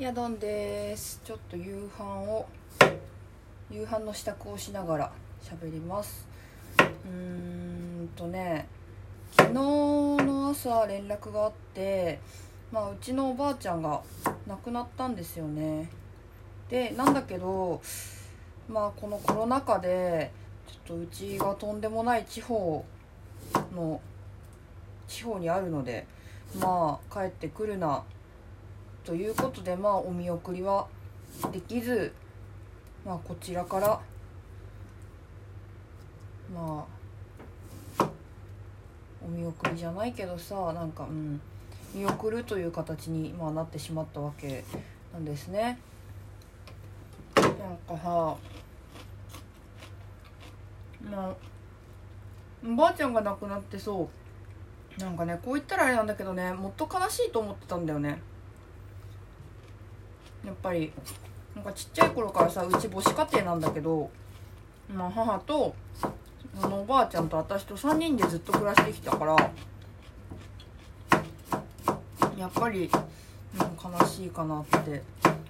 ヤドンです。ちょっと夕飯を夕飯の支度をしながら喋ります。うーんとね昨日の朝連絡があってまあうちのおばあちゃんが亡くなったんですよね。でなんだけどまあこのコロナ禍でちょっとうちがとんでもない地方の地方にあるのでまあ帰ってくるなということでまあお見送りはできずまあこちらからまあお見送りじゃないけどさなんかうん見送るという形に、まあ、なってしまったわけなんですね。なんかさまあおばあちゃんが亡くなってそう。なんかねこう言ったらあれなんだけどねもっと悲しいと思ってたんだよね。やっぱりなんかちっちゃい頃からさうち母子家庭なんだけど、まあ、母とそのおばあちゃんと私と3人でずっと暮らしてきたからやっぱり、う、悲しいかなって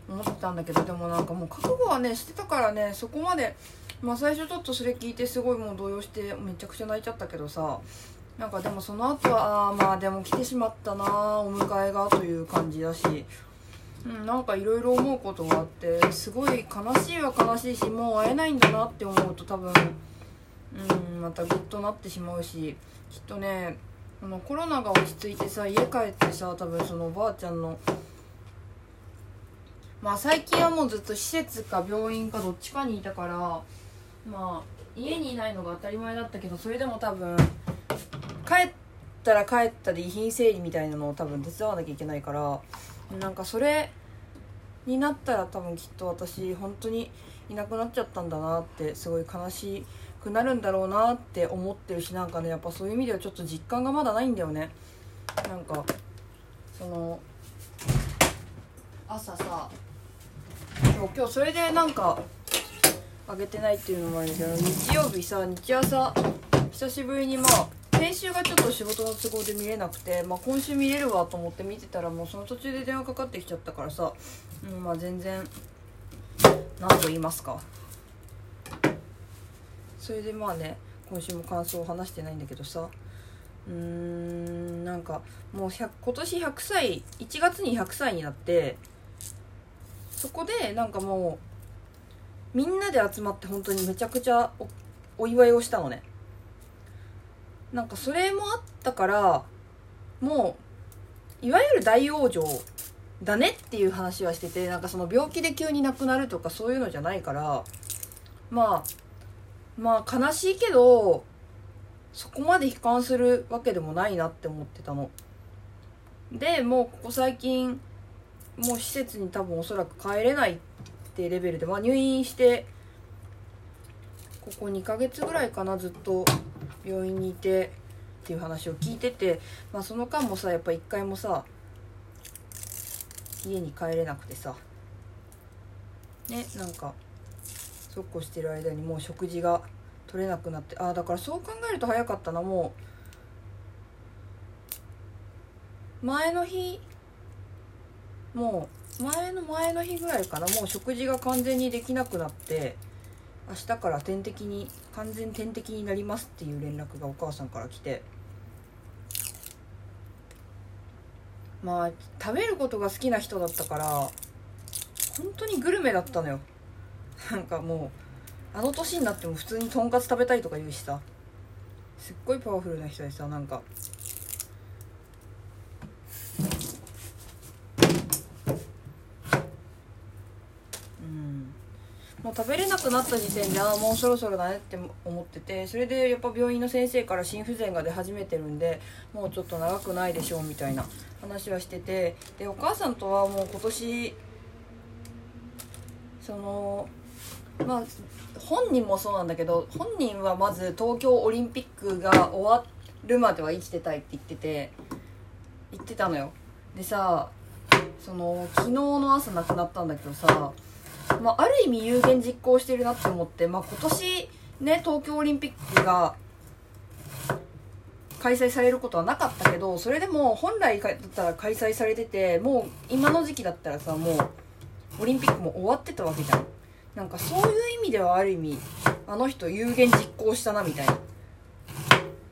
思ってたんだけどでもなんかもう覚悟はねしてたからねそこまでまあ最初ちょっとそれ聞いてすごいもう動揺してめちゃくちゃ泣いちゃったけどさなんかでもその後はああまあでも来てしまったなお迎えがという感じだしうん、なんかいろいろ思うことがあってすごい悲しいは悲しいしもう会えないんだなって思うと多分、うん、またグッとなってしまうしきっとねこのコロナが落ち着いてさ家帰ってさ多分そのおばあちゃんのまあ最近はもうずっと施設か病院かどっちかにいたからまあ家にいないのが当たり前だったけどそれでも多分帰ったら帰ったで遺品整理みたいなのを多分手伝わなきゃいけないからなんかそれになったら多分きっと私本当にいなくなっちゃったんだなってすごい悲しくなるんだろうなって思ってるしなんかねやっぱそういう意味ではちょっと実感がまだないんだよね。なんかその朝さ今日それでなんかあげてないっていうのもあるんだけど日曜日さ日朝久しぶりにまあ先週がちょっと仕事の都合で見れなくて、まあ、今週見れるわと思って見てたらもうその途中で電話かかってきちゃったからさ、うん、まあ全然何と言いますか。それでまあね今週も感想を話してないんだけどさうーんなんかもう今年100歳1月に100歳になってそこでなんかもうみんなで集まって本当にめちゃくちゃお祝いをしたのね。なんかそれもあったからもういわゆる大往生だねっていう話はしててなんかその病気で急に亡くなるとかそういうのじゃないからまあまあ悲しいけどそこまで悲観するわけでもないなって思ってたの。でもうここ最近もう施設に多分おそらく帰れないってレベルで、まあ、入院してここ2ヶ月ぐらいかなずっと病院にいてっていう話を聞いてて、まあ、その間もさやっぱ一回もさ家に帰れなくてさねなんかそうこしてる間にもう食事が取れなくなってああだからそう考えると早かったなもう。前の日もう前の前の日ぐらいかなもう食事が完全にできなくなって明日から点滴に完全点滴になりますっていう連絡がお母さんから来て。まあ食べることが好きな人だったから本当にグルメだったのよ。なんかもうあの年になっても普通にとんかつ食べたいとか言うしさ。すっごいパワフルな人でさなんかもう食べれなくなった時点でああもうそろそろだねって思っててそれでやっぱ病院の先生から心不全が出始めてるんでもうちょっと長くないでしょうみたいな話はしててでお母さんとはもう今年そのまあ本人もそうなんだけど本人はまず東京オリンピックが終わるまでは生きてたいって言ってて言ってたのよ。でさその昨日の朝亡くなったんだけどさまあ、ある意味有言実行してるなって思って、まあ、今年ね東京オリンピックが開催されることはなかったけどそれでも本来だったら開催されててもう今の時期だったらさもうオリンピックも終わってたわけじゃん。なんかそういう意味ではある意味あの人有言実行したなみたいな。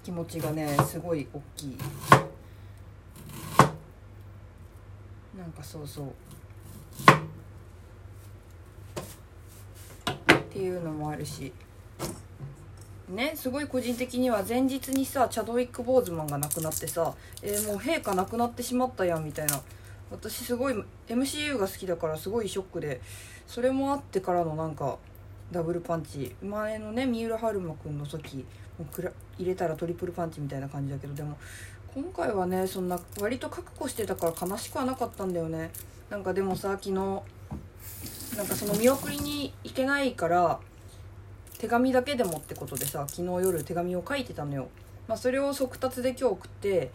気持ちがねすごい大きい。なんかそうそう。っていうのもあるし。ねすごい個人的には前日にさチャドウィック・ボーズマンが亡くなってさえー、もう陛下亡くなってしまったやんみたいな。私すごい MCU が好きだからすごいショックで。それもあってからのなんかダブルパンチ。前のね三浦春馬くんの時もうくら入れたらトリプルパンチみたいな感じだけどでも今回はねそんな割と覚悟してたから悲しくはなかったんだよね。なんかでもさ昨日なんかその見送りに行けないから手紙だけでもってことでさ昨日夜手紙を書いてたのよ、まあ、それを速達で今日送って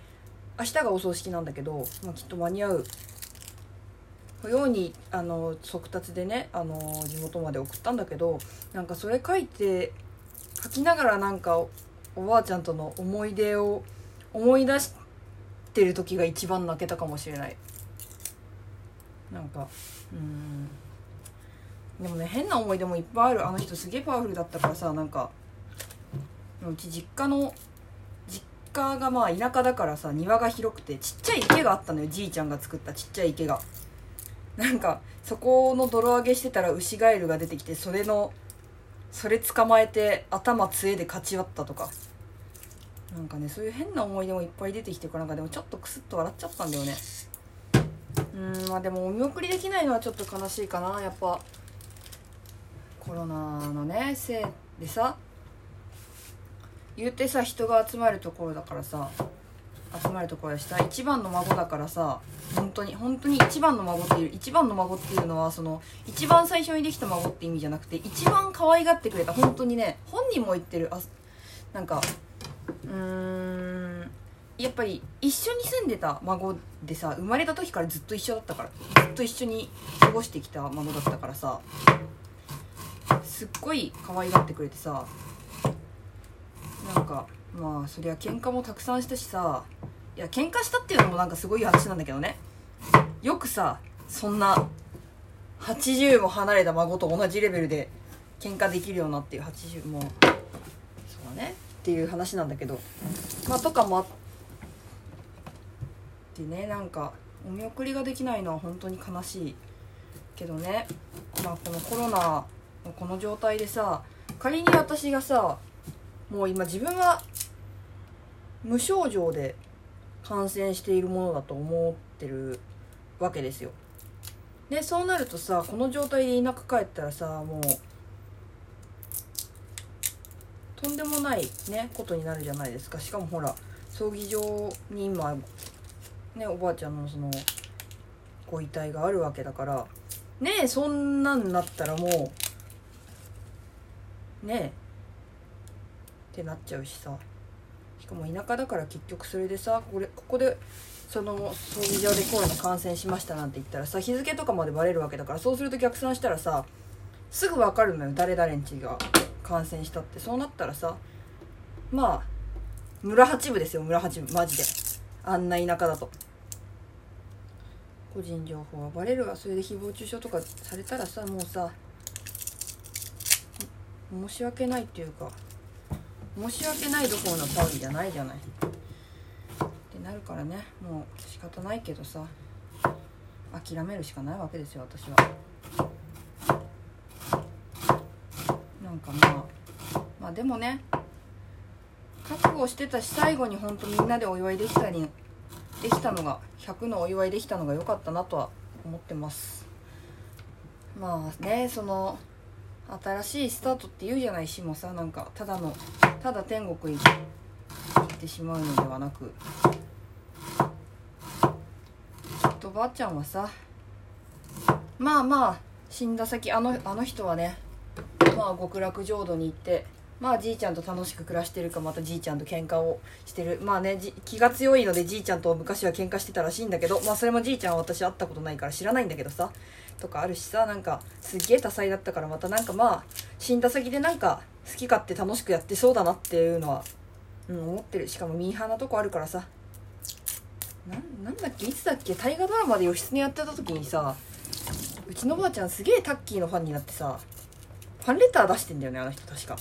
明日がお葬式なんだけど、まあ、きっと間に合う。ようにあの速達でねあの地元まで送ったんだけどなんかそれ書いて書きながらなんかおばあちゃんとの思い出を思い出してる時が一番泣けたかもしれない。なんかうん。でもね変な思い出もいっぱいある。あの人すげえパワフルだったからさなんかうち実家の実家がまあ田舎だからさ庭が広くてちっちゃい池があったのよ。じいちゃんが作ったちっちゃい池が。なんかそこの泥揚げしてたらウシガエルが出てきてそれのそれ捕まえて頭杖で勝ち割ったとか。なんかねそういう変な思い出もいっぱい出てきてからなんかでもちょっとクスッと笑っちゃったんだよね。うんまあでもお見送りできないのはちょっと悲しいかなやっぱ。コロナのねせいでさ言うてさ人が集まるところだからさ集まるところでした。一番の孫だからさ本当に本当に一番の孫っていう一番の孫っていうのはその一番最初にできた孫って意味じゃなくて一番可愛がってくれた本当にね本人も言ってるあなんかうーんやっぱり一緒に住んでた孫でさ生まれた時からずっと一緒だったからずっと一緒に過ごしてきた孫だったからさすっごい可愛がってくれてさなんかまあそりゃ喧嘩もたくさんしたしさいや喧嘩したっていうのもなんかすごい話なんだけどね。よくさそんな80も離れた孫と同じレベルで喧嘩できるようなっていう80もそうだね。っていう話なんだけど。まあとかもあってねなんかお見送りができないのは本当に悲しいけどね。まあこのコロナこの状態でさ仮に私がさもう今自分は無症状で感染しているものだと思ってるわけですよ。でそうなるとさこの状態で田舎帰ったらさもうとんでもないねことになるじゃないですか。しかもほら葬儀場に今ねおばあちゃんのそのご遺体があるわけだから。ねそんなんなったらもうねってなっちゃうしさ。しかも田舎だから結局それでさこれここでその葬儀場でコロナ感染しましたなんて言ったらさ日付とかまでバレるわけだからそうすると逆算したらさすぐ分かるのよ誰々んちが感染したって。そうなったらさまあ村八部ですよ村八部。マジで。あんな田舎だと。個人情報はバレるわ。それで誹謗中傷とかされたらさもうさ申し訳ないっていうか申し訳ないどころの騒ぎじゃないじゃない。ってなるからねもう仕方ないけどさ諦めるしかないわけですよ私は。なんかまあまあでもね覚悟してたし最後にほんとみんなでお祝いできたりできたのが100のお祝いできたのが良かったなとは思ってます。まあねその新しいスタートって言うじゃないしもさなんかただのただ天国に行ってしまうのではなく。きっとばあちゃんはさまあまあ死んだ先あのあの人はねまあ極楽浄土に行ってまあじいちゃんと楽しく暮らしてるかまたじいちゃんと喧嘩をしてる。まあね気が強いのでじいちゃんと昔は喧嘩してたらしいんだけどまあそれもじいちゃんは私会ったことないから知らないんだけどさ。とかあるしさなんかすっげえ多彩だったからまたなんかまあ死んだ先でなんか好き勝手楽しくやってそうだなっていうのは、うん、思ってる。しかもミーハーなとこあるからさ。ななんだっけ？いつだっけ？大河ドラマで義経やってた時にさうちのばあちゃんすげえタッキーのファンになってさファンレター出してんだよねあの人確か。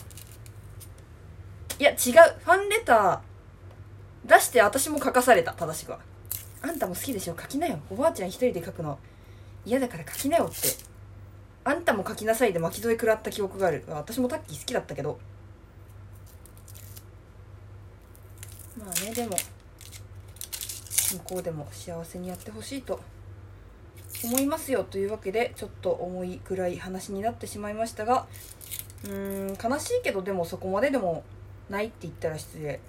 いや違う。ファンレター出して私も書かされた正しくは。あんたも好きでしょ？書きなよ。おばあちゃん一人で書くの。嫌だから書きなよって。あんたも書きなさいで巻き添え食らった記憶がある。私もタッキー好きだったけど。まあねでも。向こうでも幸せにやってほしいと。思いますよというわけでちょっと重い暗い話になってしまいましたが。うーん悲しいけどでもそこまででもないって言ったら失礼。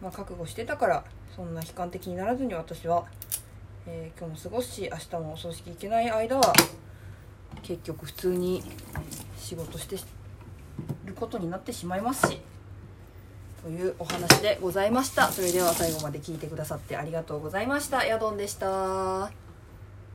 まあ覚悟してたからそんな悲観的にならずに私は、えー今日も過ごすし明日もお葬式行けない間は結局普通に仕事してることになってしまいますしというお話でございました。それでは最後まで聞いてくださってありがとうございました。ヤドンでした。